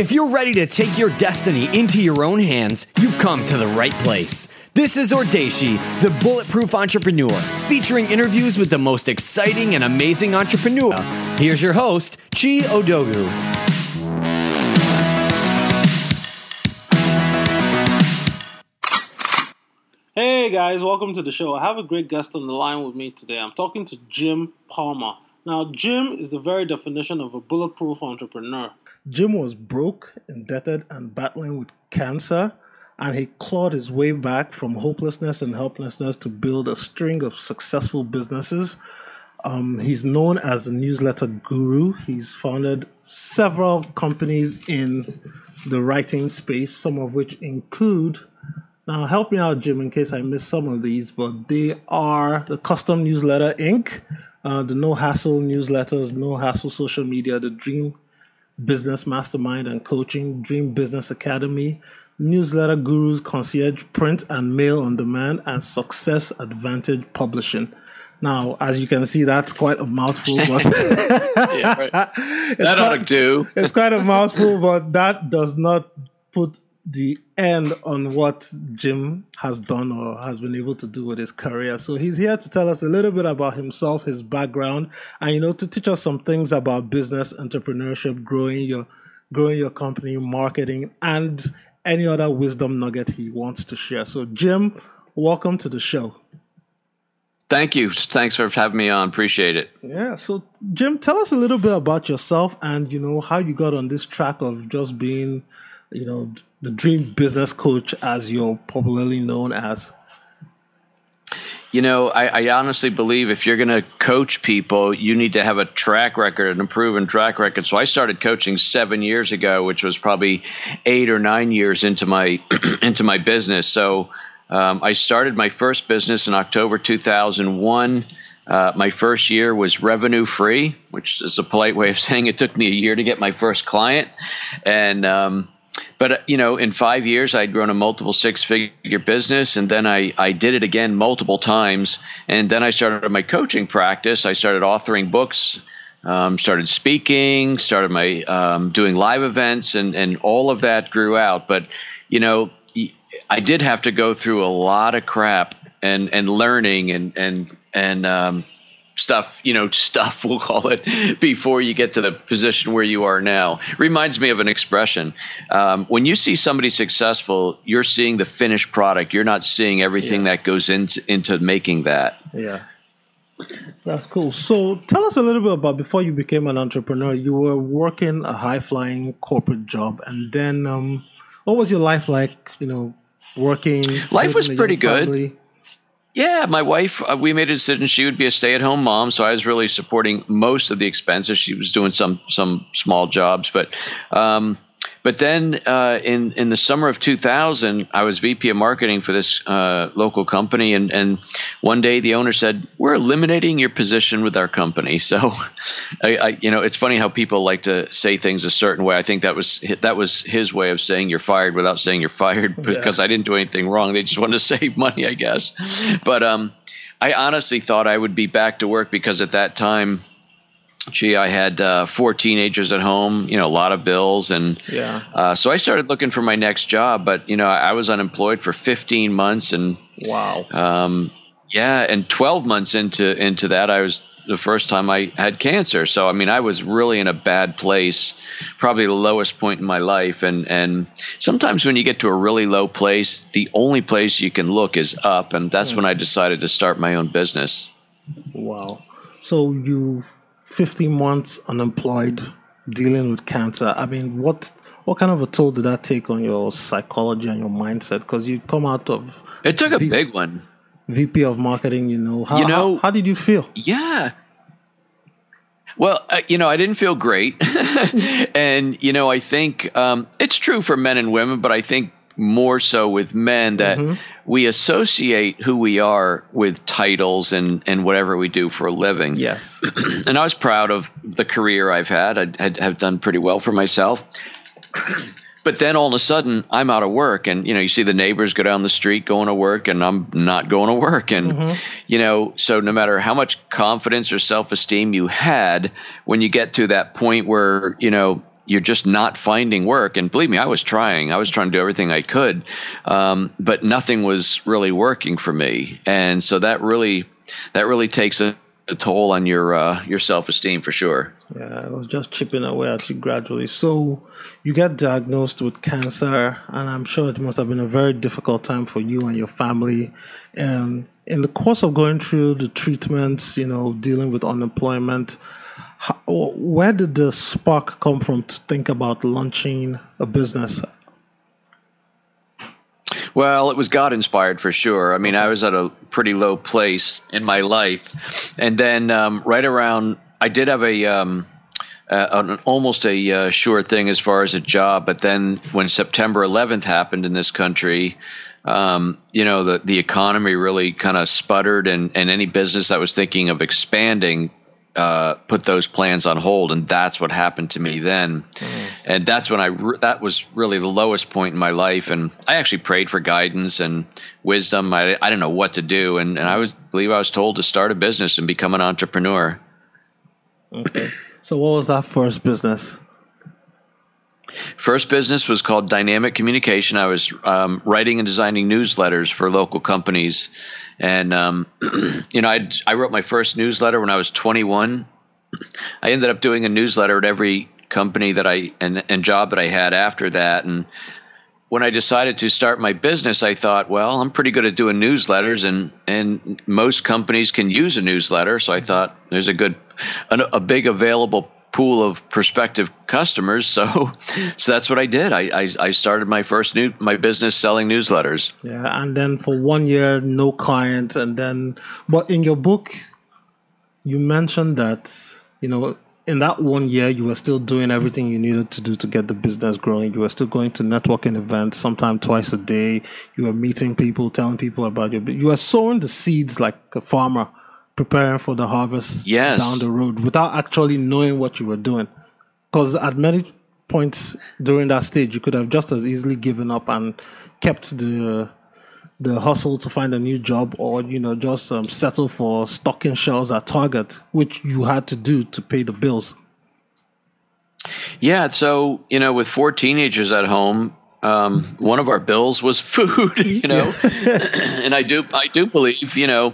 If you're ready to take your destiny into your own hands, you've come to the right place. This is Audacy, the Bulletproof Entrepreneur, featuring interviews with the most exciting and amazing entrepreneur. Here's your host, Chi Odogwu. Hey guys, welcome to the show. I have a great guest on the line with me today. I'm talking to Jim Palmer. Now, Jim is the very definition of a bulletproof entrepreneur. Jim was broke, indebted, and battling with cancer, and he clawed his way back from hopelessness and helplessness to build a string of successful businesses. Um, he's known as a newsletter guru. He's founded several companies in the writing space, some of which include. Now, help me out, Jim, in case I missed some of these, but they are the Custom Newsletter Inc., uh, the No Hassle newsletters, No Hassle social media, the Dream Business Mastermind and Coaching, Dream Business Academy, Newsletter Gurus, Concierge Print and Mail on Demand, and Success Advantage Publishing. Now, as you can see, that's quite a mouthful, but yeah, right. that ought to do. it's quite a mouthful, but that does not put the end on what Jim has done or has been able to do with his career. So he's here to tell us a little bit about himself, his background, and you know to teach us some things about business, entrepreneurship, growing your growing your company, marketing, and any other wisdom nugget he wants to share. So Jim, welcome to the show. Thank you. Thanks for having me on. Appreciate it. Yeah. So Jim, tell us a little bit about yourself and you know how you got on this track of just being, you know, the dream business coach, as you're popularly known as? You know, I, I honestly believe if you're going to coach people, you need to have a track record, an proven track record. So I started coaching seven years ago, which was probably eight or nine years into my into my business. So um, I started my first business in October 2001. Uh, my first year was revenue free, which is a polite way of saying it took me a year to get my first client, and um, but uh, you know, in five years, I'd grown a multiple six-figure business, and then I I did it again multiple times, and then I started my coaching practice. I started authoring books, um, started speaking, started my um, doing live events, and and all of that grew out. But you know, I did have to go through a lot of crap and and learning and and and um, stuff, you know, stuff we'll call it, before you get to the position where you are now. Reminds me of an expression. Um, when you see somebody successful, you're seeing the finished product. You're not seeing everything yeah. that goes into into making that. Yeah. That's cool. So tell us a little bit about before you became an entrepreneur. You were working a high flying corporate job, and then um, what was your life like? You know, working. Life was pretty good. Family? Yeah, my wife, uh, we made a decision she would be a stay-at-home mom, so I was really supporting most of the expenses. She was doing some some small jobs, but um, but then uh, in in the summer of 2000, I was VP of marketing for this uh, local company, and and one day the owner said, "We're eliminating your position with our company." So, I, I, you know, it's funny how people like to say things a certain way. I think that was that was his way of saying you're fired without saying you're fired because yeah. I didn't do anything wrong. They just wanted to save money, I guess. But um, I honestly thought I would be back to work because at that time gee, I had uh, four teenagers at home, you know, a lot of bills, and yeah. Uh, so I started looking for my next job. But you know, I was unemployed for 15 months, and wow, um, yeah, and 12 months into into that, I was the first time I had cancer. So I mean, I was really in a bad place, probably the lowest point in my life. And and sometimes when you get to a really low place, the only place you can look is up, and that's mm. when I decided to start my own business. Wow. So you 15 months unemployed, dealing with cancer. I mean, what what kind of a toll did that take on your psychology and your mindset? Because you come out of it took a v- big one. VP of marketing, you know. How, you know, how, how did you feel? Yeah. Well, uh, you know, I didn't feel great, and you know, I think um, it's true for men and women, but I think more so with men that mm-hmm. we associate who we are with titles and, and whatever we do for a living. Yes. and I was proud of the career I've had. I had have done pretty well for myself. but then all of a sudden I'm out of work and you know you see the neighbors go down the street going to work and I'm not going to work and mm-hmm. you know so no matter how much confidence or self-esteem you had when you get to that point where you know you're just not finding work. And believe me, I was trying. I was trying to do everything I could, um, but nothing was really working for me. And so that really that really takes a, a toll on your uh, your self esteem for sure. Yeah, I was just chipping away at you gradually. So you get diagnosed with cancer, and I'm sure it must have been a very difficult time for you and your family. And in the course of going through the treatments, you know, dealing with unemployment, how, where did the spark come from to think about launching a business? Well, it was God inspired for sure. I mean, I was at a pretty low place in my life, and then um, right around, I did have a. Um, uh, an, almost a uh, sure thing as far as a job, but then when September 11th happened in this country, um, you know, the the economy really kind of sputtered, and and any business that was thinking of expanding uh, put those plans on hold, and that's what happened to me then. Mm. And that's when I re- that was really the lowest point in my life, and I actually prayed for guidance and wisdom. I I didn't know what to do, and and I was believe I was told to start a business and become an entrepreneur. Okay, so what was that first business? First business was called Dynamic Communication. I was um, writing and designing newsletters for local companies, and um, you know, I I wrote my first newsletter when I was 21. I ended up doing a newsletter at every company that I and, and job that I had after that, and when I decided to start my business, I thought, well, I'm pretty good at doing newsletters, and and most companies can use a newsletter. So I thought there's a good, a, a big available pool of prospective customers. So, so that's what I did. I, I, I, started my first new my business selling newsletters. Yeah, and then for one year, no clients, and then, but in your book, you mentioned that you know in that one year you were still doing everything you needed to do to get the business growing. You were still going to networking events, sometimes twice a day. You were meeting people, telling people about your. You were sowing the seeds like a farmer preparing for the harvest yes. down the road without actually knowing what you were doing. Because at many points during that stage, you could have just as easily given up and kept the the hustle to find a new job, or you know, just um, settle for stocking shelves at Target, which you had to do to pay the bills. Yeah, so you know, with four teenagers at home, um, one of our bills was food, you know, and I do I do believe you know,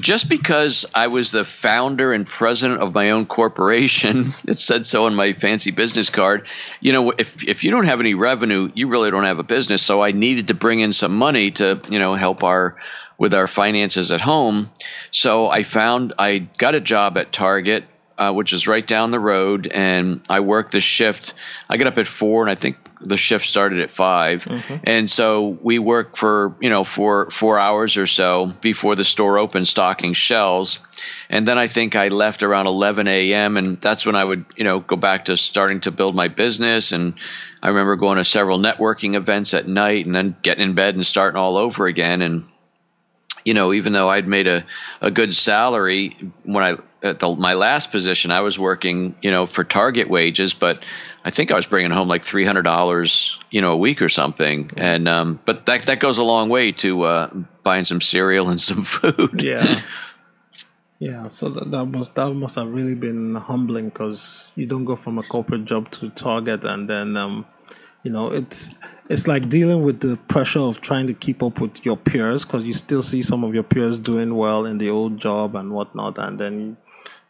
just because I was the founder and president of my own corporation, it said so on my fancy business card. You know, if if you don't have any revenue, you really don't have a business. So I needed to bring in some money to you know help our with our finances at home. So I found I got a job at Target uh, which is right down the road, and I work the shift. I get up at four, and I think the shift started at 5 mm-hmm. and so we work for you know for four hours or so before the store opens, stocking shelves, and then I think I left around 11 a.m. and that's when I would you know go back to starting to build my business, and I remember going to several networking events at night, and then getting in bed and starting all over again, and you know, even though I'd made a, a good salary when I at the, my last position, I was working, you know, for target wages, but I think I was bringing home like three hundred dollars, you know, a week or something. And um, but that that goes a long way to uh, buying some cereal and some food. Yeah. Yeah, so that, that must that must have really been humbling because you don't go from a corporate job to Target and then um, you know it's it's like dealing with the pressure of trying to keep up with your peers because you still see some of your peers doing well in the old job and whatnot, and then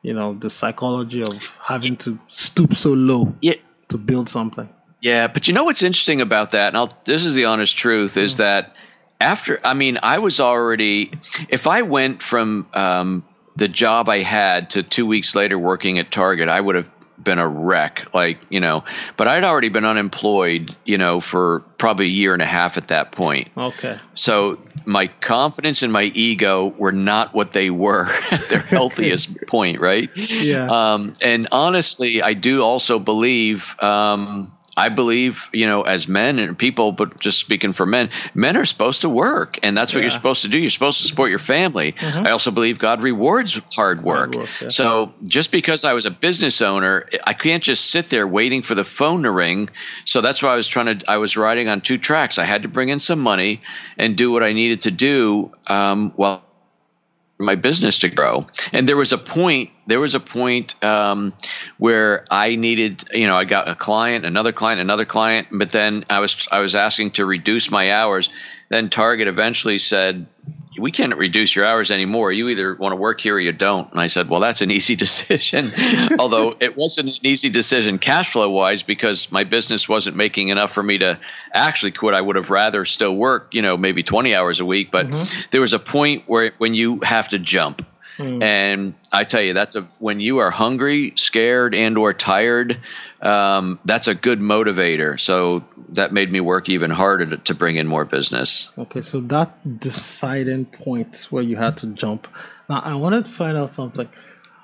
you know the psychology of having to stoop so low yeah. to build something. Yeah, but you know what's interesting about that, and I'll, this is the honest truth, is mm. that after I mean I was already if I went from um, the job I had to two weeks later working at Target, I would have been a wreck like you know but i'd already been unemployed you know for probably a year and a half at that point. Okay. So my confidence and my ego were not what they were at their healthiest point right? Yeah. Um, and honestly i do also believe um, I believe, you know, as men and people, but just speaking for men, men are supposed to work, and that's what yeah. you're supposed to do. You're supposed to support your family. Mm-hmm. I also believe God rewards hard work. Hard work yeah. So just because I was a business owner, I can't just sit there waiting for the phone to ring. So that's why I was trying to. I was riding on two tracks. I had to bring in some money and do what I needed to do um, while my business to grow. And there was a point, there was a point um, where I needed, you know, I got a client, another client, another client, but then I was I was asking to reduce my hours. Then Target eventually said, we can't reduce your hours anymore. You either want to work here or you don't. And I said, well, that's an easy decision. Although it wasn't an easy decision cash flow wise because my business wasn't making enough for me to actually quit. I would have rather still work, you know, maybe 20 hours a week. But mm-hmm. there was a point where when you have to jump Mm. And I tell you, that's a when you are hungry, scared, and or tired, um, that's a good motivator. So that made me work even harder to, to, bring in more business. Okay, so that deciding point where you had to jump. Now I wanted to find out something.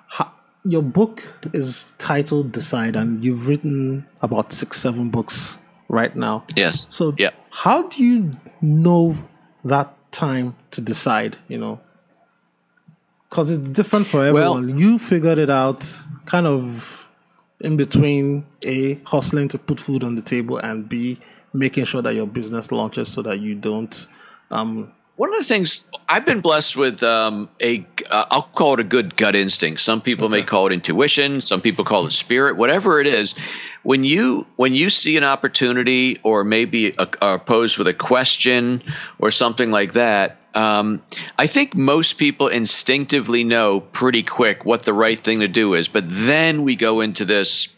How, your book is titled Decide, and you've written about six, seven books right now. Yes. So yeah. how do you know that time to decide? You know, because it's different for everyone. Well, you figured it out kind of in between A, hustling to put food on the table, and B, making sure that your business launches so that you don't. Um, one of the things I've been blessed with um, a uh, call it a good gut instinct. Some people okay. may call it intuition. Some people call it spirit. Whatever it is, when you when you see an opportunity or maybe a, a posed with a question or something like that, um, I think most people instinctively know pretty quick what the right thing to do is, but then we go into this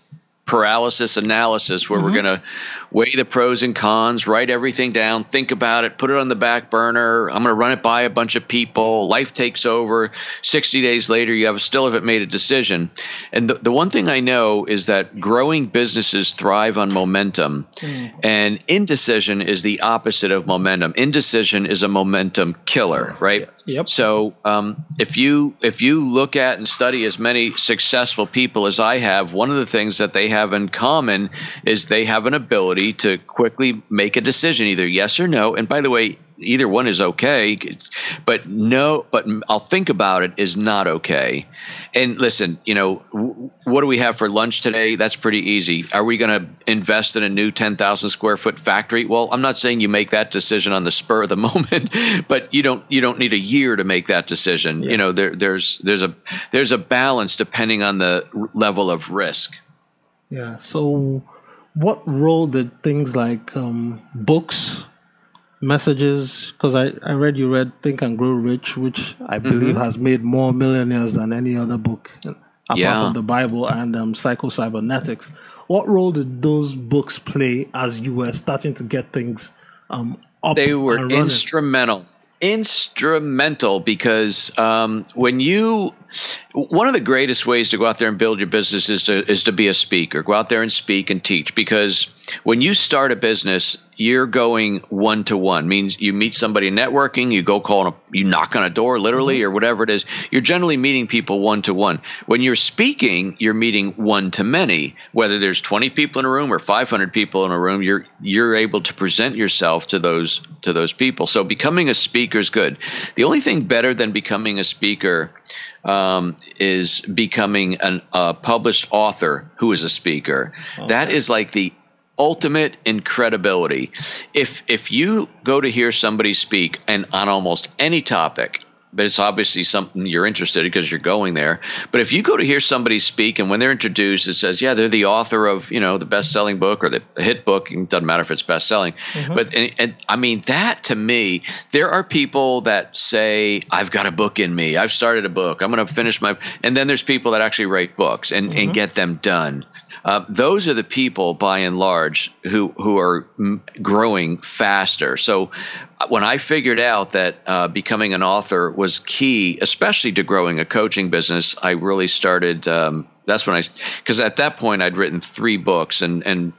paralysis analysis where mm-hmm. we're going to weigh the pros and cons, write everything down, think about it, put it on the back burner. I'm going to run it by a bunch of people. Life takes over. 60 days later, you have still haven't made a decision. And the, the one thing I know is that growing businesses thrive on momentum, mm. and indecision is the opposite of momentum. Indecision is a momentum killer, right? Yep. So um, if you if you look at and study as many successful people as I have, one of the things that they have in common is they have an ability to quickly make a decision, either yes or no. And by the way, either one is okay, but no, but I'll think about it is not okay. And listen, you know, what do we have for lunch today? That's pretty easy. Are we going to invest in a new 10,000 square foot factory? Well, I'm not saying you make that decision on the spur of the moment, but you don't you don't need a year to make that decision. Yeah. You know, there, there's there's a there's a balance depending on the level of risk. Yeah. So, what role did things like um, books, messages? Because I, I read you read Think and Grow Rich, which I mm-hmm. believe has made more millionaires than any other book apart yeah. from the Bible and um, Psycho Cybernetics. What role did those books play as you were starting to get things um, up? They were instrumental instrumental because um, when you one of the greatest ways to go out there and build your business is to is to be a speaker. Go out there and speak and teach. Because when you start a business you're going one to one means you meet somebody networking you go call a, you knock on a door literally mm-hmm. or whatever it is. You're generally meeting people one to one when you're speaking you're meeting one to many whether there's 20 people in a room or 500 people in a room you're you're able to present yourself to those to those people. So becoming a speaker is good. The only thing better than becoming a speaker um, Um, is becoming an, a published author who is a speaker. Okay. That is like the ultimate incredibility. If if you go to hear somebody speak and on almost any topic, but it's obviously something you're interested in because you're going there. But if you go to hear somebody speak and when they're introduced, it says, yeah, they're the author of, you know, the best selling book or the hit book. It doesn't matter if it's best selling. Mm-hmm. But, and, and, I mean, that to me, there are people that say, I've got a book in me. I've started a book. I'm going to finish my, and then there's people that actually write books and, mm-hmm. and get them done. Uh, those are the people, by and large, who who are m- growing faster. So, uh, when I figured out that uh, becoming an author was key, especially to growing a coaching business, I really started. Um, that's when I, because at that point I'd written three books, and and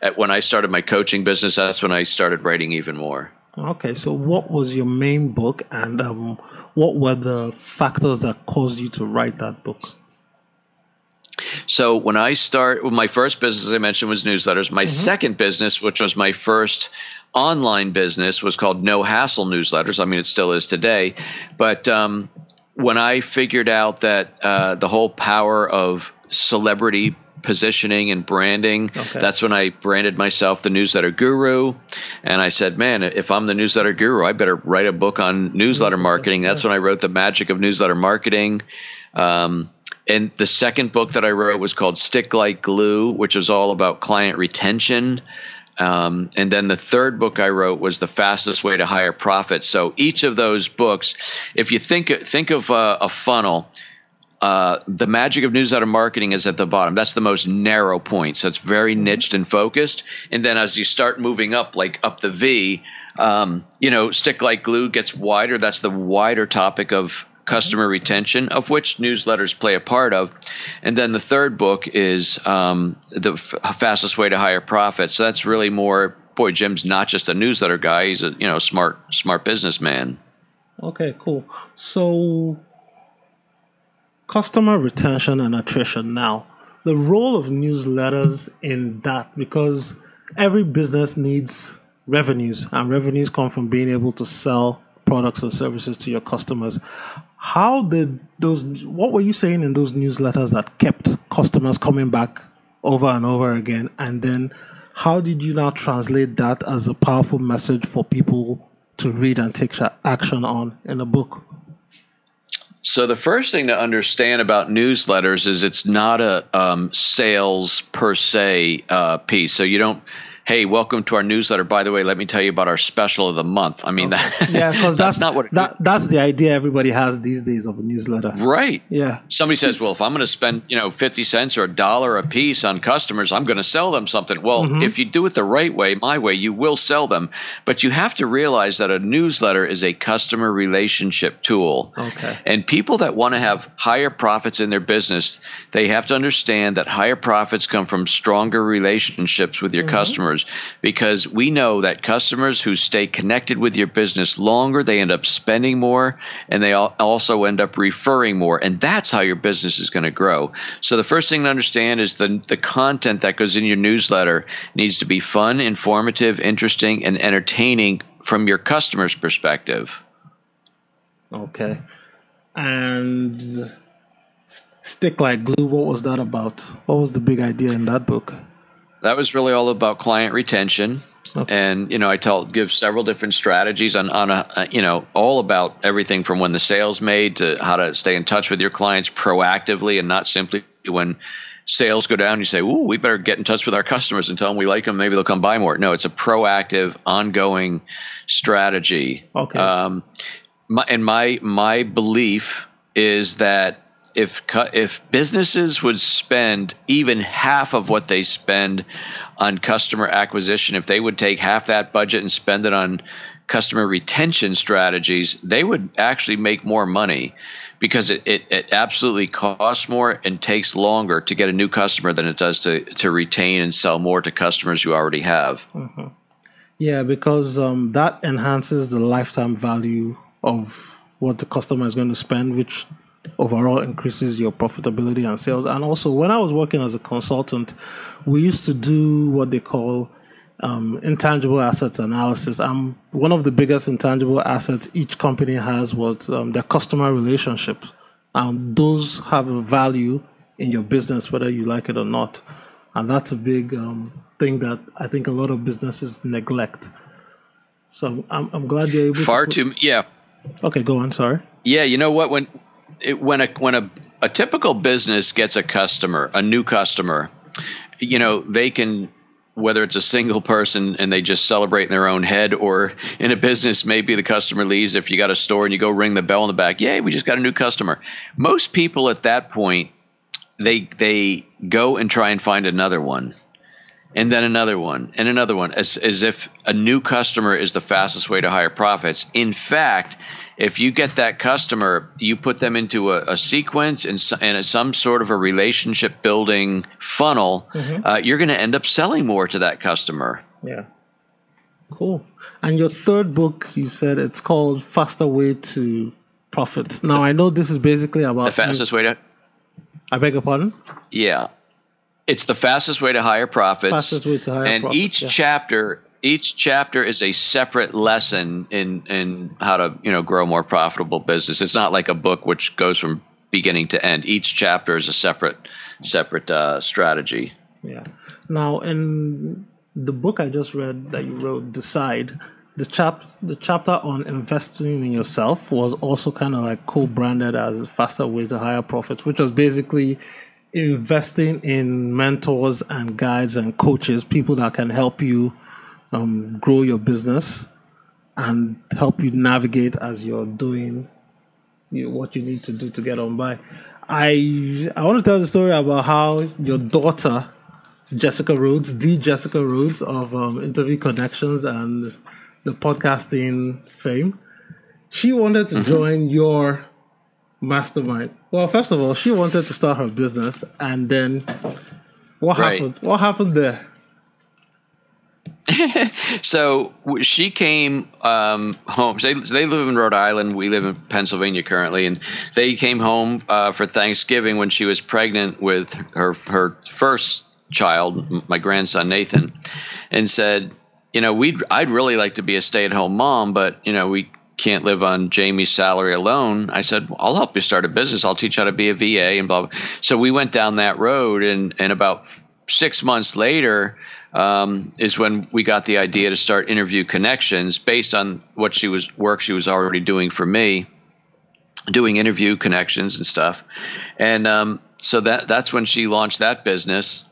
at, when I started my coaching business, that's when I started writing even more. Okay, so what was your main book, and um, what were the factors that caused you to write that book? So when I start, well, my first business, as I mentioned, was newsletters. My mm-hmm. second business, which was my first online business, was called No Hassle Newsletters. I mean, it still is today. But um, when I figured out that uh, the whole power of celebrity positioning and branding. Okay. That's when I branded myself the newsletter guru. And I said, man, if I'm the newsletter guru, I better write a book on newsletter marketing. That's when I wrote The Magic of Newsletter Marketing. Um, and the second book that I wrote was called Stick Like Glue, which was all about client retention. Um, and then the third book I wrote was the fastest way to higher profits. So each of those books, if you think think of a, a funnel, uh, the magic of newsletter marketing is at the bottom. That's the most narrow point. So it's very mm-hmm. niched and focused. And then as you start moving up, like up the V, um, you know, stick like glue gets wider. That's the wider topic of customer retention, of which newsletters play a part of. And then the third book is um, the f- fastest way to higher profits. So that's really more. Boy, Jim's not just a newsletter guy; he's a you know smart smart businessman. Okay, cool. So, customer retention and attrition. Now, the role of newsletters in that because every business needs revenues, and revenues come from being able to sell products and services to your customers. How did those, what were you saying in those newsletters that kept customers coming back over and over again? And then how did you now translate that as a powerful message for people to read and take action on in a book? So the first thing to understand about newsletters is it's not a um, sales per se uh, piece. So you don't hey, welcome to our newsletter. By the way, let me tell you about our special of the month. I mean, okay. that, yeah, because that's, that's, not what that, that's the idea everybody has these days of a newsletter. Right. Yeah. Somebody says, well, if I'm going to spend you know fifty cents or a dollar a piece on customers, I'm going to sell them something. Well, mm-hmm. if you do it the right way, my way, you will sell them. But you have to realize that a newsletter is a customer relationship tool. Okay. And people that want to have higher profits in their business, they have to understand that higher profits come from stronger relationships with your mm-hmm. customers customers because we know that customers who stay connected with your business longer, they end up spending more and they also end up referring more. And that's how your business is going to grow. So the first thing to understand is the, the content that goes in your newsletter needs to be fun, informative, interesting, and entertaining from your customer's perspective. Okay. And stick like glue, what was that about? What was the big idea in that book? That was really all about client retention. Okay. And you know, I tell give several different strategies on on a you know all about everything from when the sales made to how to stay in touch with your clients proactively and not simply when sales go down. You say, "Ooh, we better get in touch with our customers and tell them we like them. Maybe they'll come buy more." No, it's a proactive, ongoing strategy. Okay. Um, my, and my my belief is that if if businesses would spend even half of what they spend on customer acquisition, if they would take half that budget and spend it on customer retention strategies, they would actually make more money because it, it, it, absolutely costs more and takes longer to get a new customer than it does to, to retain and sell more to customers you already have. Mm-hmm. Yeah, because um, that enhances the lifetime value of what the customer is going to spend, which overall increases your profitability and sales. And also, when I was working as a consultant, we used to do what they call um, intangible assets analysis. Um, one of the biggest intangible assets each company has was um, their customer relationships. And those have a value in your business, whether you like it or not. And that's a big um, thing that I think a lot of businesses neglect. So I'm, I'm glad you're able Far to. Far too, yeah. Okay, go on. Sorry. Yeah, you know what? When it, when a when a, a typical business gets a customer, a new customer, you know, they can whether it's a single person and they just celebrate in their own head or in a business maybe the customer leaves if you got a store and you go ring the bell in the back yay we just got a new customer. Most people at that point they they go and try and find another one and then another one and another one as, as if a new customer is the fastest way to higher profits. In fact if you get that customer, you put them into a, a sequence and, and, some sort of a relationship building funnel, mm-hmm. uh, you're going to end up selling more to that customer. Yeah. Cool. And your third book, you said it's called Faster Way to Profit. Now, I know this is basically about the fastest way to. I beg your pardon? Yeah. It's the fastest way to higher profits. Fastest way to higher and profits. And each yeah. chapter each chapter is a separate lesson in in how to you know grow more profitable business. It's not like a book which goes from beginning to end. Each chapter is a separate separate uh, strategy. Yeah. Now, in the book I just read that you wrote, Decide, the chap the chapter on investing in yourself was also kind of like co-branded as faster way to higher profits, which was basically investing in mentors and guides and coaches, people that can help you um, grow your business and help you navigate as you're doing you know, what you need to do to get on by. I I want to tell the story about how your daughter Jessica Rhodes, the Jessica Rhodes of um, Interview Connections and the podcasting fame, she wanted to mm-hmm. join your mastermind. Well, first of all, she wanted to start her business, and then what right. happened? What happened there? so she came um, home. They, they live in Rhode Island. We live in Pennsylvania currently, and they came home uh, for Thanksgiving when she was pregnant with her her first child, my grandson Nathan, and said, "You know, we'd I'd really like to be a stay at home mom, but you know, we can't live on Jamie's salary alone." I said, well, "I'll help you start a business. I'll teach you how to be a VA and blah." blah. So we went down that road, and and about six months later um, is when we got the idea to start interview connections based on what she was work she was already doing for me doing interview connections and stuff. And um, so that that's when she launched that business.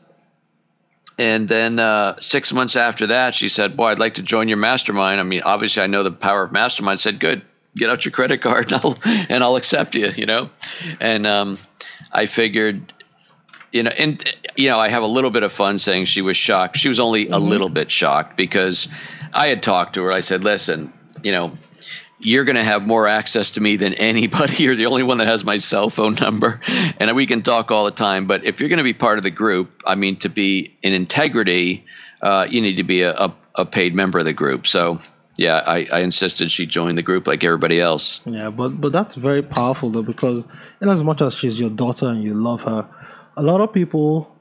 And then uh, six months after that she said boy i'd like to join your mastermind. I mean obviously i know the power of mastermind. I said good get out your credit card and i'll, and I'll accept you you know? And um, i figured you know, and you know, I have a little bit of fun saying she was shocked. She was only mm-hmm. a little bit shocked because I had talked to her. I said, "Listen, you know, you're going to have more access to me than anybody. You're the only one that has my cell phone number, and we can talk all the time. But if you're going to be part of the group, I mean, to be in integrity, uh, you need to be a, a, a paid member of the group. So." yeah, I, I, insisted she join the group like everybody else. Yeah, but but that's very powerful though because in as much as she's your daughter and you love her, a lot of people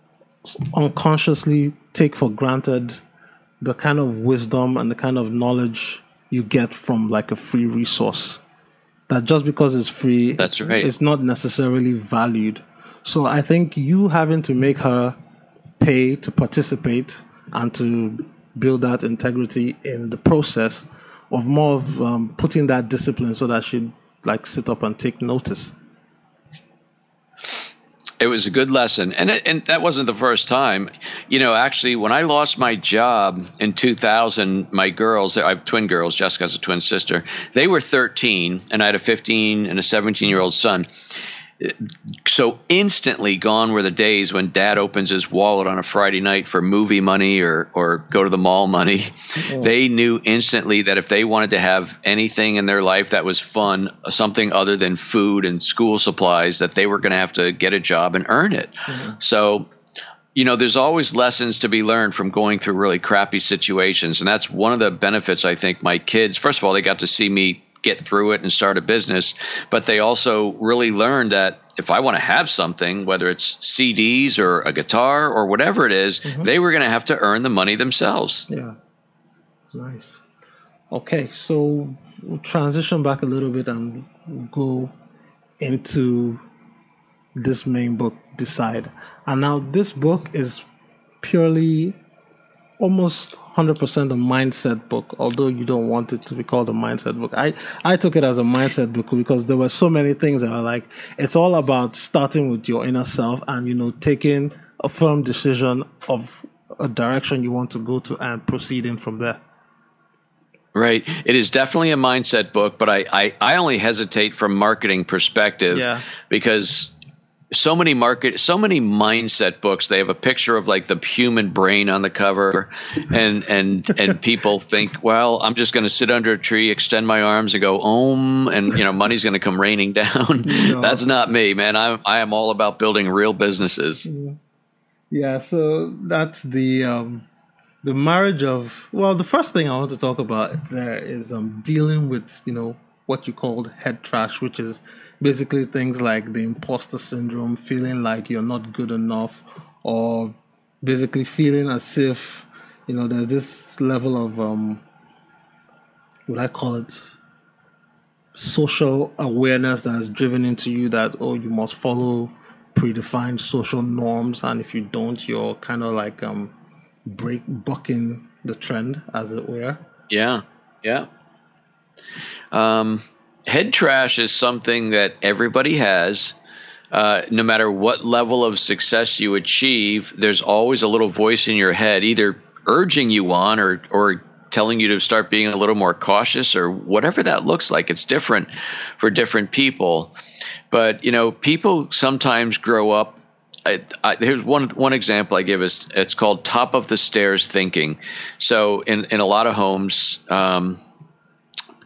unconsciously take for granted the kind of wisdom and the kind of knowledge you get from like a free resource. That just because it's free, that's it's, right. It's not necessarily valued. So I think you having to make her pay to participate and to build that integrity in the process of more of um, putting that discipline so that she like sit up and take notice. It was a good lesson, and it, and that wasn't the first time. You know, actually, when I lost my job in 2000, my girls, I have twin girls. Jessica's a twin sister. They were 13, and I had a 15 and a 17 year old son so instantly gone were the days when dad opens his wallet on a Friday night for movie money or or go to the mall money. They knew instantly that if they wanted to have anything in their life that was fun, something other than food and school supplies, that they were going to have to get a job and earn it. Mm-hmm. So you know, there's always lessons to be learned from going through really crappy situations. And that's one of the benefits I think my kids, first of all, they got to see me get through it and start a business. But they also really learned that if I want to have something, whether it's CDs or a guitar or whatever it is, mm-hmm. they were going to have to earn the money themselves. Yeah. Nice. Okay, so we'll transition back a little bit and go into this main book, Decide. And now this book is purely almost 100% a mindset book although you don't want it to be called a mindset book i i took it as a mindset book because there were so many things that are like it's all about starting with your inner self and you know taking a firm decision of a direction you want to go to and proceeding from there Right. It is definitely a mindset book, but I, I, I only hesitate from marketing perspective yeah. because so many market so many mindset books. They have a picture of like the human brain on the cover and and and people think well i'm just going to sit under a tree extend my arms and go om and you know money's going to come raining down. No. that's not me man. I'm i am all about building real businesses. Yeah so that's the um the marriage of well the first thing i want to talk about there is um dealing with you know what you called head trash which is basically things like the imposter syndrome, feeling like you're not good enough, or basically feeling as if you know there's this level of um, what I call it social awareness that is driven into you that oh you must follow predefined social norms and if you don't you're kind of like um break bucking the trend as it were. Yeah yeah um head trash is something that everybody has uh, no matter what level of success you achieve, there's always a little voice in your head, either urging you on or or telling you to start being a little more cautious or whatever that looks like. It's different for different people. But, you know, people sometimes grow up. I, I, here's one one example I give is it's called top of the stairs thinking. So in, in a lot of homes, um,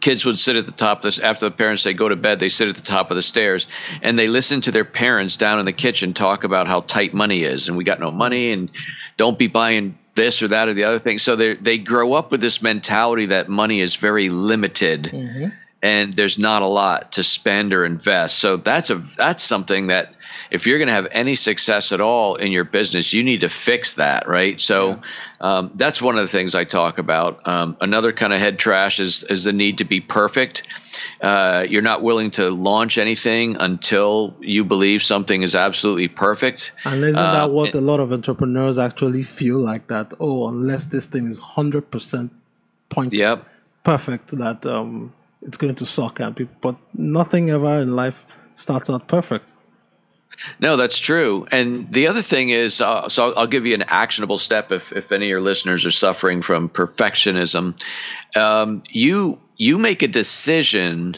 kids would sit at the top of this after the parents say go to bed they sit at the top of the stairs and they listen to their parents down in the kitchen talk about how tight money is and we got no money and don't be buying this or that or the other thing. So they they grow up with this mentality that money is very limited. Mm-hmm. And there's not a lot to spend or invest. So that's a that's something that if you're going to have any success at all in your business, you need to fix that, right? So yeah. um, that's one of the things I talk about. Um, another kind of head trash is is the need to be perfect. Uh, you're not willing to launch anything until you believe something is absolutely perfect. And isn't uh, that what a lot of entrepreneurs actually feel like that? Oh, unless this thing is hundred percent point yep. perfect, that um, it's going to suck at people. But nothing ever in life starts out perfect. No, that's true. And the other thing is, uh, so I'll, give you an actionable step if, if any of your listeners are suffering from perfectionism. Um, you you make a decision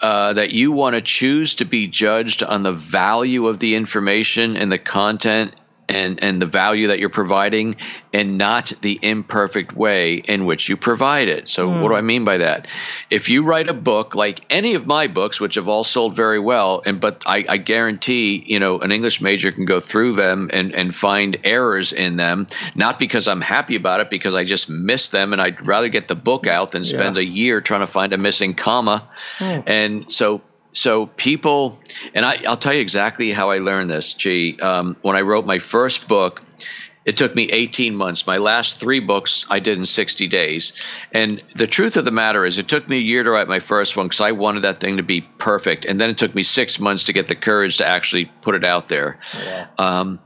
uh, that you want to choose to be judged on the value of the information and the content and and the value that you're providing and not the imperfect way in which you provide it. So mm. what do I mean by that? If you write a book like any of my books, which have all sold very well, and but I, I guarantee you know an English major can go through them and and find errors in them, not because I'm happy about it, because I just missed them, and I'd rather get the book out than spend yeah. a year trying to find a missing comma. Mm. And so so people, and I, will tell you exactly how I learned this. Gee, um, when I wrote my first book, it took me 18 months. My last three books I did in 60 days. And the truth of the matter is, it took me a year to write my first one because I wanted that thing to be perfect. And then it took me six months to get the courage to actually put it out there. Wow. um,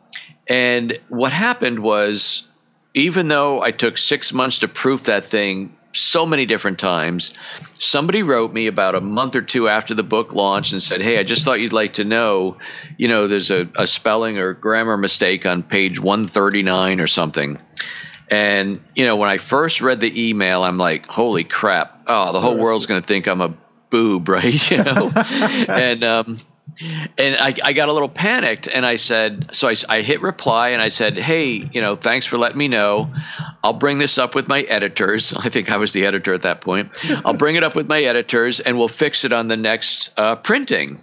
and what happened was, even though I took six months to proof that thing, so many different times. Somebody wrote me about a month or two after the book launched and said, Hey, I just thought you'd like to know, you know, there's a, a spelling or grammar mistake on page 139 or something. And, you know, when I first read the email, I'm like, holy crap. Oh, the whole world's going to think I'm a boob, right? You know, and um, and I, I got a little panicked, and I said, so I, I hit reply, and I said, hey, you know, thanks for letting me know. I'll bring this up with my editors. I think I was the editor at that point. I'll bring it up with my editors, and we'll fix it on the next uh, printing.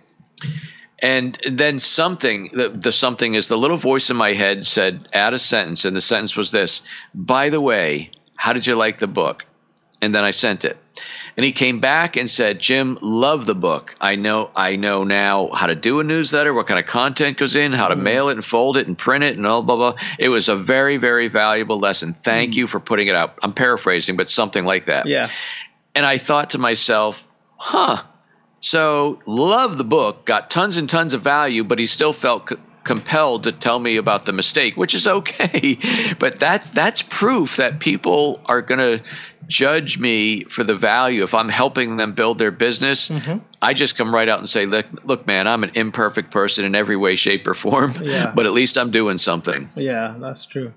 And then something, the, the, something is the little voice in my head said, add a sentence. And the sentence was this By the way, how did you like the book? And then I sent it. And he came back and said, "Jim, love the book. I know I know now how to do a newsletter, what kind of content goes in, how to mm mail it and fold it and print it and all blah blah." It was a very very valuable lesson. Thank mm you for putting it out. I'm paraphrasing, but something like that. Yeah. And I thought to myself, "Huh. So, love the book, got tons and tons of value, but he still felt compelled to tell me about the mistake, which is okay. but that's that's proof that people are going to judge me for the value if I'm helping them build their business. Mm-hmm. I just come right out and say, "Look, look, man, I'm an imperfect person in every way, shape, or form, yeah. but at least I'm doing something." Yeah, that's true.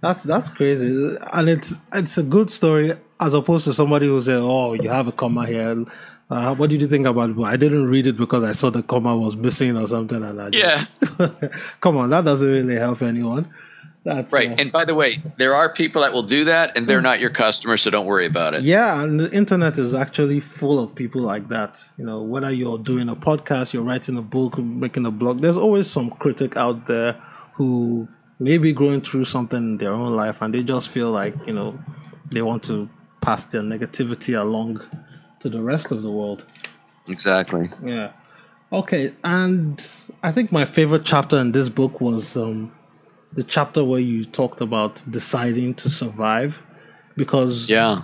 That's that's crazy, and it's it's a good story as opposed to somebody who said, "Oh, you have a comma here." Uh, what did you think about it? I didn't read it because I saw the comma was missing or something, and I yeah. come on, that doesn't really help anyone. That's, right. Uh, and by the way, there are people that will do that, and they're not your customers, so don't worry about it. Yeah, and the internet is actually full of people like that. You know, whether you're doing a podcast, you're writing a book, making a blog, there's always some critic out there who may be going through something in their own life, and they just feel like you know they want to pass their negativity along to the rest of the world. Exactly. Yeah. Okay, and I think my favorite chapter in this book was um, the chapter where you talked about deciding to survive, because yeah,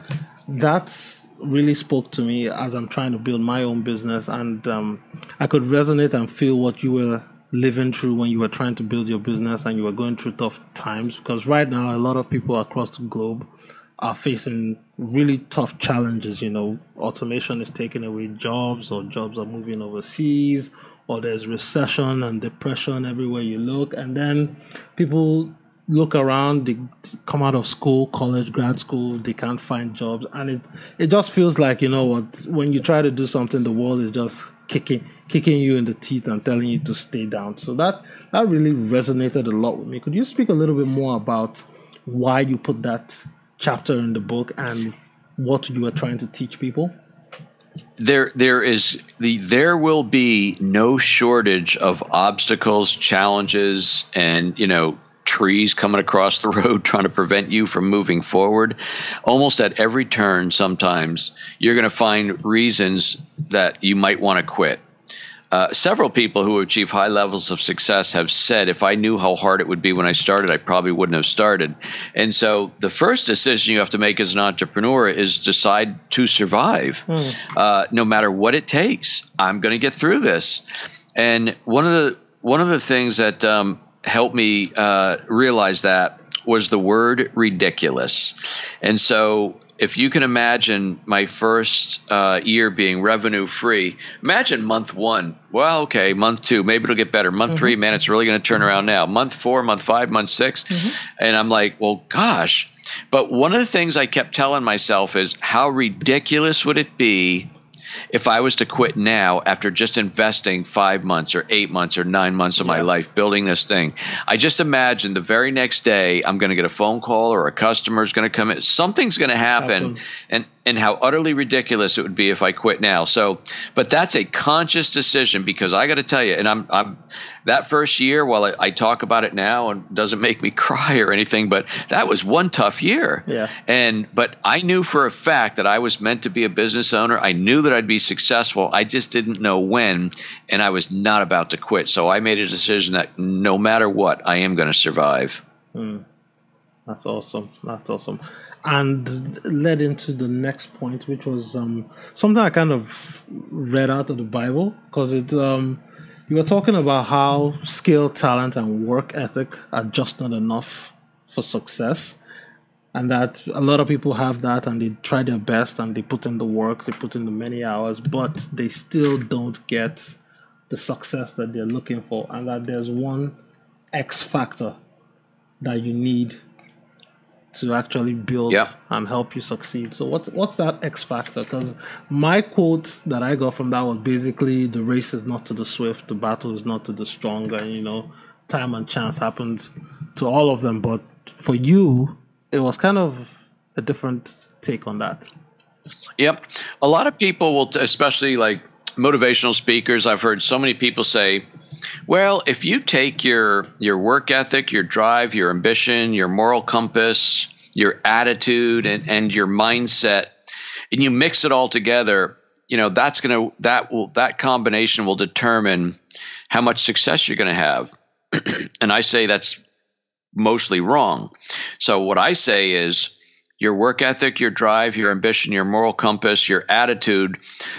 that's really spoke to me as I'm trying to build my own business, and um, I could resonate and feel what you were living through when you were trying to build your business and you were going through tough times. Because right now, a lot of people across the globe are facing really tough challenges. You know, automation is taking away jobs, or jobs are moving overseas, or there's recession and depression everywhere you look, and then people look around they come out of school college grad school they can't find jobs. And it it just feels like you know what when you try to do something the world is just kicking kicking you in the teeth and telling you to stay down. So that that really resonated a lot with me. Could you speak a little bit more about why you put that chapter in the book and what you were trying to teach people there there is the there will be no shortage of obstacles challenges and you know trees coming across the road trying to prevent you from moving forward. Almost at every turn, sometimes you're going to find reasons that you might want to quit. Uh, several people who achieve high levels of success have said, if I knew how hard it would be when I started, I probably wouldn't have started. And so the first decision you have to make as an entrepreneur is decide to survive, mm. uh, no matter what it takes. I'm going to get through this. And one of the one of the things that um, helped me uh, realize that was the word ridiculous. And so, if you can imagine my first uh, year being revenue free, imagine month one. Well, okay, month two, maybe it'll get better. Month mm-hmm. three, man, it's really going to turn around now. Month four, month five, month 6 mm-hmm. And I'm like, well, gosh. But one of the things I kept telling myself is how ridiculous would it be if I was to quit now after just investing five months or eight months or nine months of yes. my life building this thing, I just imagine the very next day I'm going to get a phone call or a customer is going to come in. Something's going to happen, happen, and and how utterly ridiculous it would be if I quit now. So, but that's a conscious decision because I got to tell you, and I'm, I'm that first year. While I, I, talk about it now and doesn't make me cry or anything, but that was one tough year. Yeah. And but I knew for a fact that I was meant to be a business owner. I knew that I'd be successful. I just didn't know when, and I was not about to quit. So I made a decision that no matter what, I am going to survive. Mm. That's awesome. That's awesome and led into the next point, which was um, something I kind of read out of the Bible because it. Um, you were talking about how skill, talent, and work ethic are just not enough for success, and that a lot of people have that and they try their best and they put in the work, they put in the many hours, but they still don't get the success that they're looking for, and that there's one X factor that you need to actually build yeah. and help you succeed. So what's what's that X factor? Because my quote that I got from that was basically the race is not to the swift, the battle is not to the strong, and you know, time and chance happens to all of them. But for you, it was kind of a different take on that. Yep, a lot of people will, especially like motivational speakers. I've heard so many people say well, if you take your your work ethic, your drive, your ambition, your moral compass, your attitude and, and your mindset and you mix it all together, you know, that's going to that will that combination will determine how much success you're going to have. and I say that's mostly wrong. So what I say is your work ethic, your drive, your ambition, your moral compass, your attitude,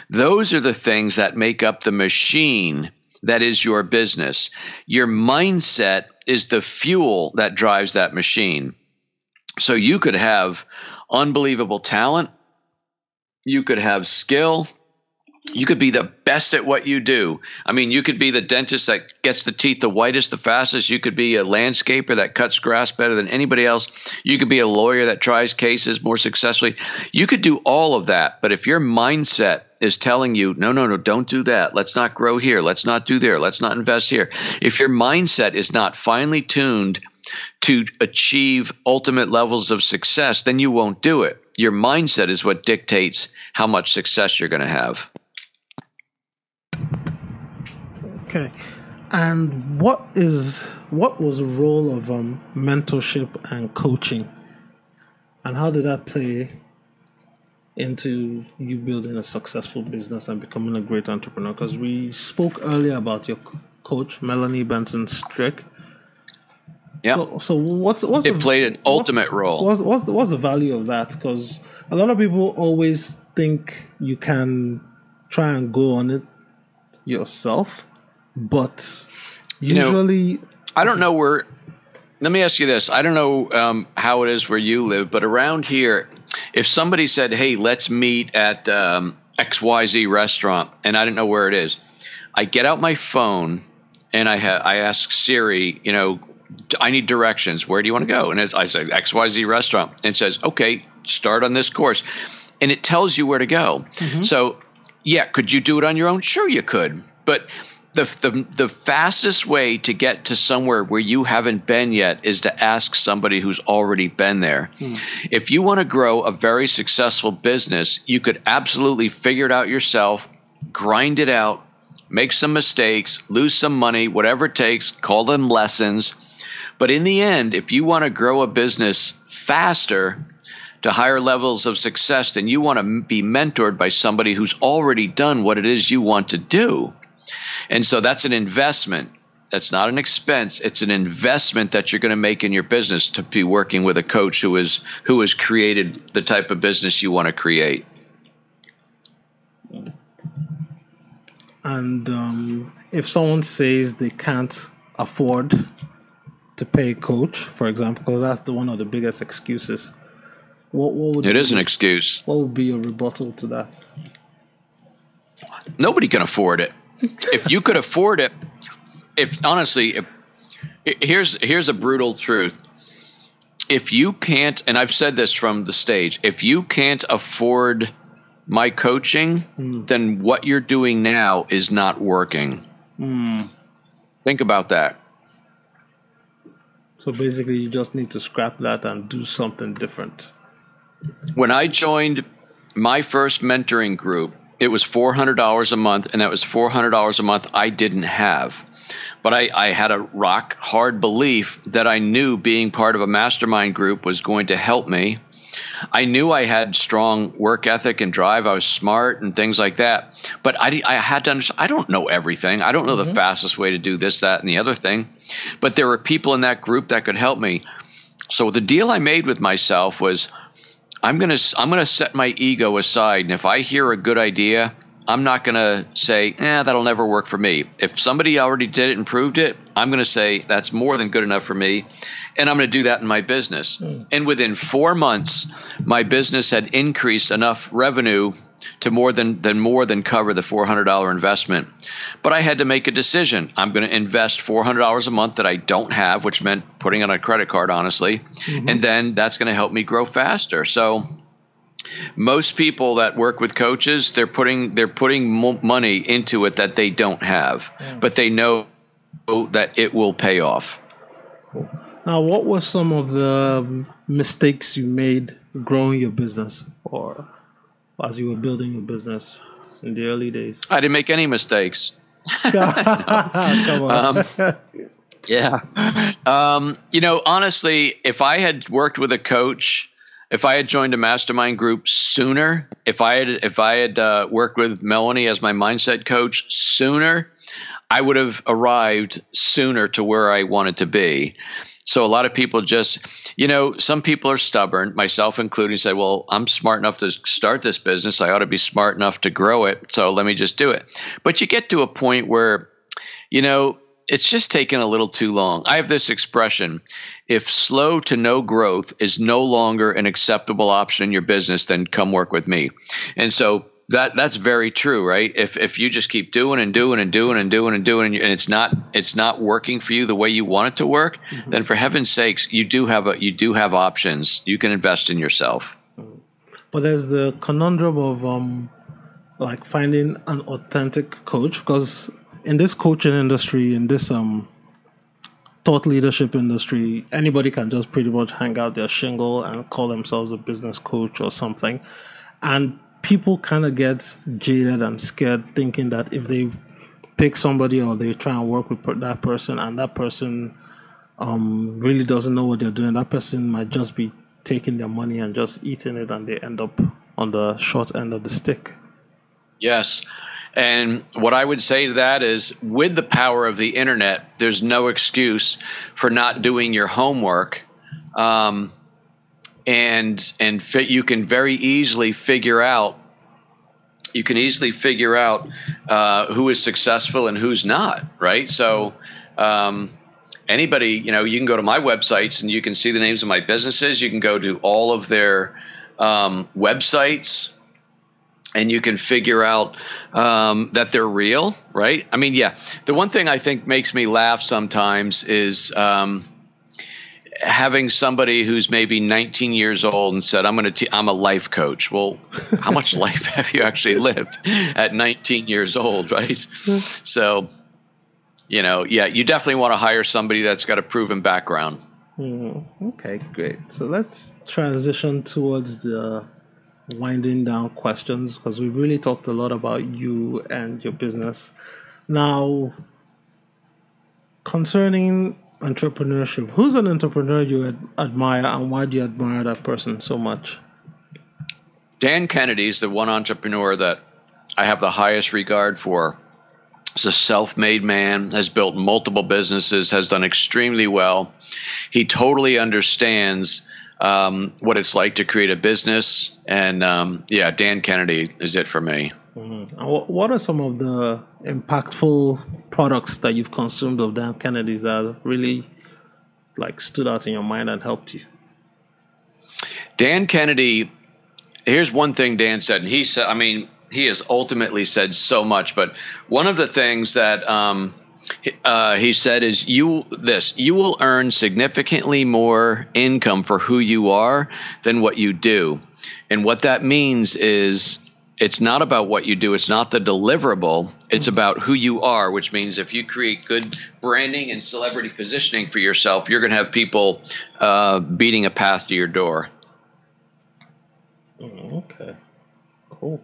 those are the things that make up the machine that is your business. Your mindset is the fuel that drives that machine. So you could have unbelievable talent, you could have skill, you could be the best at what you do. I mean, you could be the dentist that gets the teeth the whitest, the fastest. You could be a landscaper that cuts grass better than anybody else. You could be a lawyer that tries cases more successfully. You could do all of that. But if your mindset is telling you, no, no, no, don't do that. Let's not grow here. Let's not do there. Let's not invest here. If your mindset is not finely tuned to achieve ultimate levels of success, then you won't do it. Your mindset is what dictates how much success you're going to have. Okay. And what is what was the role of um, mentorship and coaching, and how did that play into you building a successful business and becoming a great entrepreneur? Because we spoke earlier about your coach, Melanie Benson Strick. Yeah. So, so what's what's it the, played an ultimate what, role? What's what's the, what's the value of that? Because a lot of people always think you can try and go on it yourself, but usually you know, I don't know where. Let me ask you this: I don't know um, how it is where you live, but around here, if somebody said, "Hey, let's meet at um, XYZ restaurant," and I don't know where it is, I get out my phone and I ha- I ask Siri, you know, I need directions. Where do you want to go? And I say XYZ restaurant. And it says, okay, start on this course. And it tells you where to go. Mm-hmm. So, yeah, could you do it on your own? Sure, you could. But the, the, the fastest way to get to somewhere where you haven't been yet is to ask somebody who's already been there. Mm. If you want to grow a very successful business, you could absolutely figure it out yourself, grind it out, make some mistakes, lose some money, whatever it takes, call them lessons but in the end, if you want to grow a business faster to higher levels of success, then you want to be mentored by somebody who's already done what it is you want to do. And so that's an investment. That's not an expense. It's an investment that you're going to make in your business to be working with a coach who is who has created the type of business you want to create. And um, if someone says they can't afford to pay a coach, for example, because that's the one of the biggest excuses. What, what would it be, is an excuse. What would be a rebuttal to that? Nobody can afford it. If you could afford it, if honestly, if, here's here's a brutal truth. If you can't, and I've said this from the stage, if you can't afford my coaching, mm. then what you're doing now is not working. Mm. Think about that. So basically, you just need to scrap that and do something different. When I joined my first mentoring group, it was $400 a month, and that was $400 a month I didn't have. But I, I, had a rock hard belief that I knew being part of a mastermind group was going to help me I knew I had strong work ethic and drive. I was smart and things like that. But I, I had to understand, I don't know everything. I don't know mm-hmm. the fastest way to do this, that, and the other thing. But there were people in that group that could help me. So the deal I made with myself was I'm going to I'm going to set my ego aside and if I hear a good idea, I'm not going to say, "eh, that'll never work for me." If somebody already did it and proved it, I'm going to say that's more than good enough for me and I'm going to do that in my business. Mm. And within four months, my business had increased enough revenue to more than, than more than cover the $400 investment. But I had to make a decision. I'm going to invest $400 a month that I don't have, which meant putting on a credit card, honestly, mm-hmm. and then that's going to help me grow faster. So most people that work with coaches, they're putting they're putting money into it that they don't have, mm. but they know that it will pay off. Now, what were some of the mistakes you made growing your business or as you were building your business in the early days? I didn't make any mistakes. Come on. Um, yeah. Um, you know, honestly, if I had worked with a coach, if I had joined a mastermind group sooner, if I had if I had uh, worked with Melanie as my mindset coach sooner, I would have arrived sooner to where I wanted to be. So a lot of people just, you know, some people are stubborn, myself including, say, well, I'm smart enough to start this business. I ought to be smart enough to grow it. So let me just do it. But you get to a point where, you know, it's just taken a little too long. I have this expression if slow to no growth is no longer an acceptable option in your business, then come work with me. And so that that's very true, right? If if you just keep doing and doing and doing and doing and doing and it's not it's not working for you the way you want it to work, mm-hmm. then for heaven's sakes, you do have a you do have options. You can invest in yourself. But there's the conundrum of um like finding an authentic coach because in this coaching industry in this um thought leadership industry, anybody can just pretty much hang out their shingle and call themselves a business coach or something. And people kind of get jaded and scared thinking that if they pick somebody or they try and work with that person and that person um, really doesn't know what they're doing, that person might just be taking their money and just eating it and they end up on the short end of the stick. Yes. And what I would say to that is with the power of the internet, there's no excuse for not doing your homework. Um, and and fit, you can very easily figure out you can easily figure out uh, who is successful and who's not, right? So, um, anybody, you know, you can go to my websites and you can see the names of my businesses. You can go to all of their um, websites and you can figure out um, that they're real, right? I mean, yeah. The one thing I think makes me laugh sometimes is um, having somebody who's maybe 19 years old and said, "I'm going to, I'm a life coach." Well, how much life have you actually lived at 19 years old, right? So, you know, yeah, you definitely want to hire somebody that's got a proven background. Mm, okay, great. So let's transition towards the winding down questions because we really talked a lot about you and your business. Now, concerning entrepreneurship, who's an entrepreneur you ad- admire and why do you admire that person so much? Dan Kennedy is the one entrepreneur that I have the highest regard for. He's a self made man, has built multiple businesses, has done extremely well. He totally understands um, what it's like to create a business. And um, yeah, Dan Kennedy is it for me. Mm-hmm. What are some of the impactful products that you've consumed of Dan Kennedy's that really like stood out in your mind and helped you? Dan Kennedy, here's one thing Dan said, and he said, I mean, he has ultimately said so much, but one of the things that um, uh, he said is you this you will earn significantly more income for who you are than what you do. And what that means is it's not about what you do it's not the deliverable it's about who you are which means if you create good branding and celebrity positioning for yourself you're going to have people uh, beating a path to your door. Mm, okay. Cool.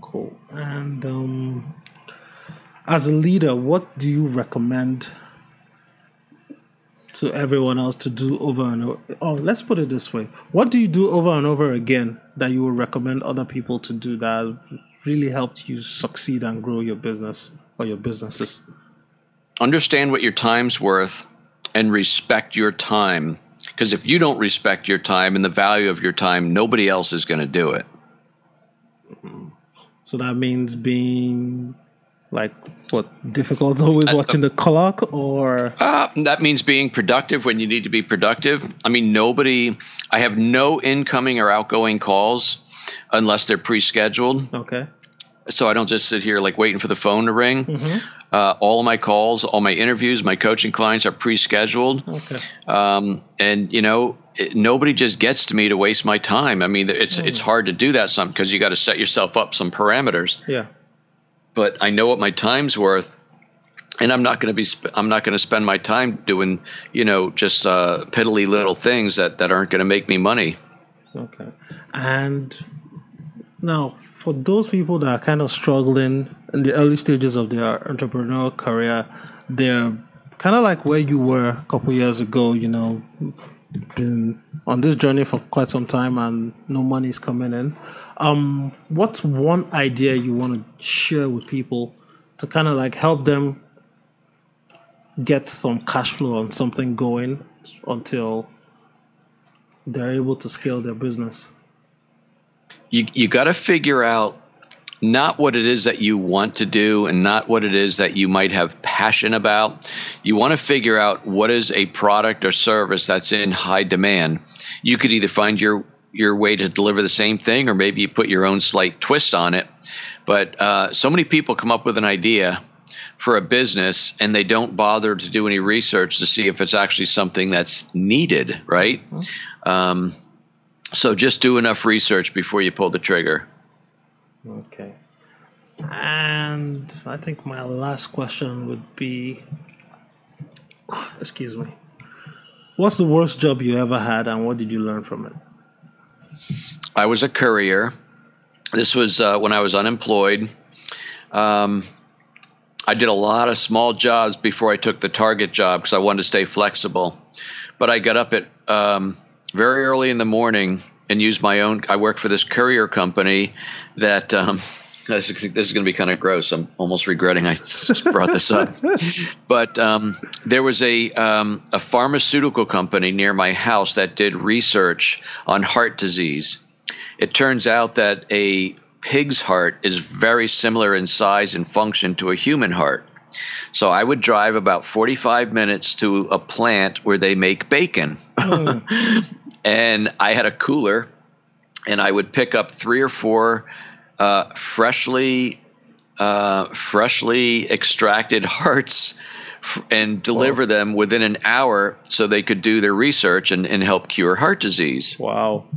Cool. And um as a leader, what do you recommend to everyone else to do over and over? Oh, let's put it this way: What do you do over and over again that you would recommend other people to do that really helped you succeed and grow your business or your businesses? Understand what your time's worth and respect your time. Because if you don't respect your time and the value of your time, nobody else is going to do it. So that means being like what? Difficult always watching the clock or? Uh, that means being productive when you need to be productive. I mean nobody i have no incoming or outgoing calls unless they're pre-scheduled. Okay. So i don't just sit here like waiting for the phone to ring. Mm-hmm. uh, all of my calls all my interviews my coaching clients are pre-scheduled. Okay. Um, and you know it, nobody just gets to me to waste my time. I mean it's mm. it's hard to do that some because you got to set yourself up some parameters. Yeah but I know what my time's worth, and I'm not going to be I'm not going to spend my time doing you know just uh, piddly little things that that aren't going to make me money. Okay, and now for those people that are kind of struggling in the early stages of their entrepreneurial career, they're kind of like where you were a couple years ago. You know, been on this journey for quite some time and no money is coming in. Um, what's one idea you want to share with people to kind of like help them get some cash flow on something going until they're able to scale their business? You you got to figure out not what it is that you want to do and not what it is that you might have passion about. You want to figure out what is a product or service that's in high demand. You could either find your your way to deliver the same thing, or maybe you put your own slight twist on it. But uh, so many people come up with an idea for a business and they don't bother to do any research to see if it's actually something that's needed, right? Mm-hmm. Um, so just do enough research before you pull the trigger. Okay. And I think my last question would be excuse me. What's the worst job you ever had and what did you learn from it? I was a courier. This was uh, when I was unemployed. Um, I did a lot of small jobs before I took the Target job because I wanted to stay flexible. But I got up at um, very early in the morning and use my own. I work for this courier company that um, this is, this is going to be kind of gross. I'm almost regretting I brought this up. but um, there was a um, a pharmaceutical company near my house that did research on heart disease. It turns out that a pig's heart is very similar in size and function to a human heart. So I would drive about 45 minutes to a plant where they make bacon. Mm. and I had a cooler and I would pick up three or four uh, freshly uh, freshly extracted hearts and deliver them within an hour so they could do their research and, and help cure heart disease. Wow.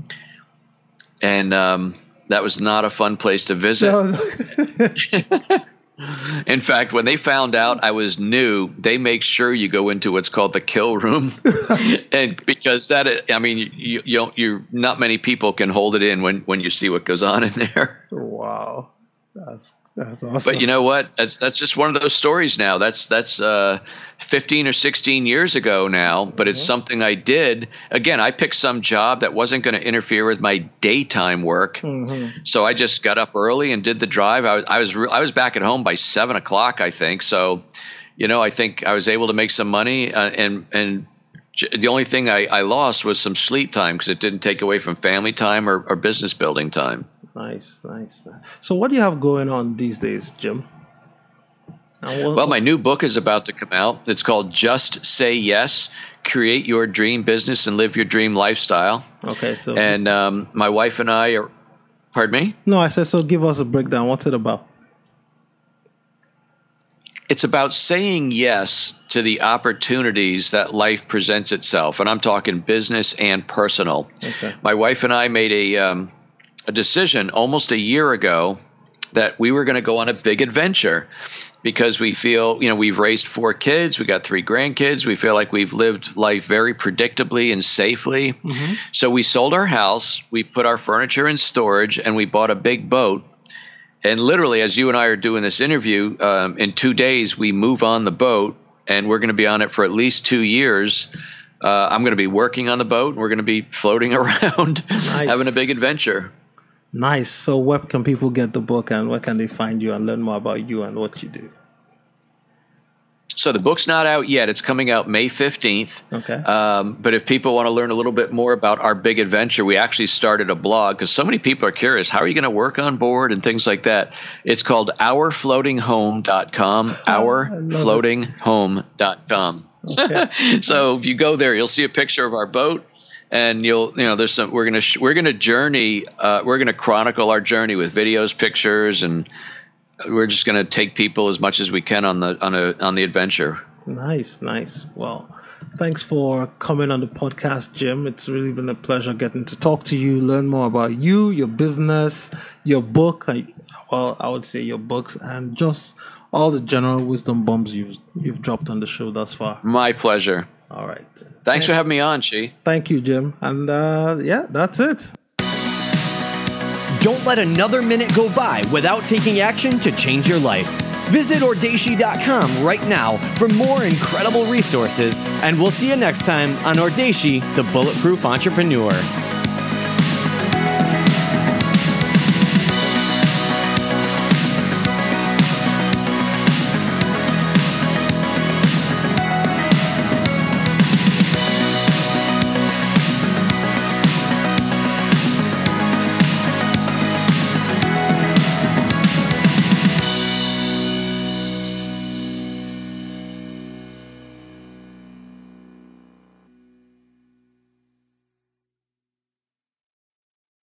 And um, that was not a fun place to visit. No. In fact, when they found out I was new, they make sure you go into what's called the kill room, and because that, I mean, you, you, you, not many people can hold it in when when you see what goes on in there. Wow, that's that's awesome. But you know what? That's that's just one of those stories now. That's that's uh, 15 or 16 years ago now, but it's mm-hmm. something I did. Again, I picked some job that wasn't going to interfere with my daytime work. Mm-hmm. So I just got up early and did the drive. I was I was, re- I was back at home by seven o'clock, I think. So, you know, I think I was able to make some money uh, and and the only thing I, I lost was some sleep time because it didn't take away from family time or, or business building time. Nice, nice, nice. So, what do you have going on these days, Jim? well, my new book is about to come out. It's called Just Say Yes Create Your Dream Business and Live Your Dream Lifestyle. Okay, so. And um, my wife and I are. Pardon me? No, I said, so give us a breakdown. What's it about? It's about saying yes to the opportunities that life presents itself. And I'm talking business and personal. Okay. My wife and I made a. Um, a decision almost a year ago that we were going to go on a big adventure because we feel, you know, we've raised four kids, we got three grandkids, we feel like we've lived life very predictably and safely. Mm-hmm. So we sold our house, we put our furniture in storage, and we bought a big boat. And literally, as you and I are doing this interview, um, in two days, we move on the boat and we're going to be on it for at least two years. Uh, I'm going to be working on the boat. And we're going to be floating around, nice. having a big adventure. Nice. So, where can people get the book and where can they find you and learn more about you and what you do? So the book's not out yet. It's coming out May 15th. Okay. Um, but if people want to learn a little bit more about our big adventure, we actually started a blog because so many people are curious. How are you going to work on board and things like that? It's called ourfloatinghome.com. Ourfloatinghome.com. Okay. so if you go there, you'll see a picture of our boat and you'll you know there's some we're gonna sh- we're gonna journey uh, we're gonna chronicle our journey with videos pictures and we're just gonna take people as much as we can on the on a on the adventure. Nice nice. Well thanks for coming on the podcast jim. It's really been a pleasure getting to talk to you learn more about you your business your book. I, well i would say your books and just all the general wisdom bombs you've you've dropped on the show thus far. My pleasure. All right. Thanks for having me on, Chi. Thank you, Jim. And uh, yeah, that's it. Don't let another minute go by without taking action to change your life. Visit Audacy.com right now for more incredible resources, and we'll see you next time on Audacy, the Bulletproof Entrepreneur.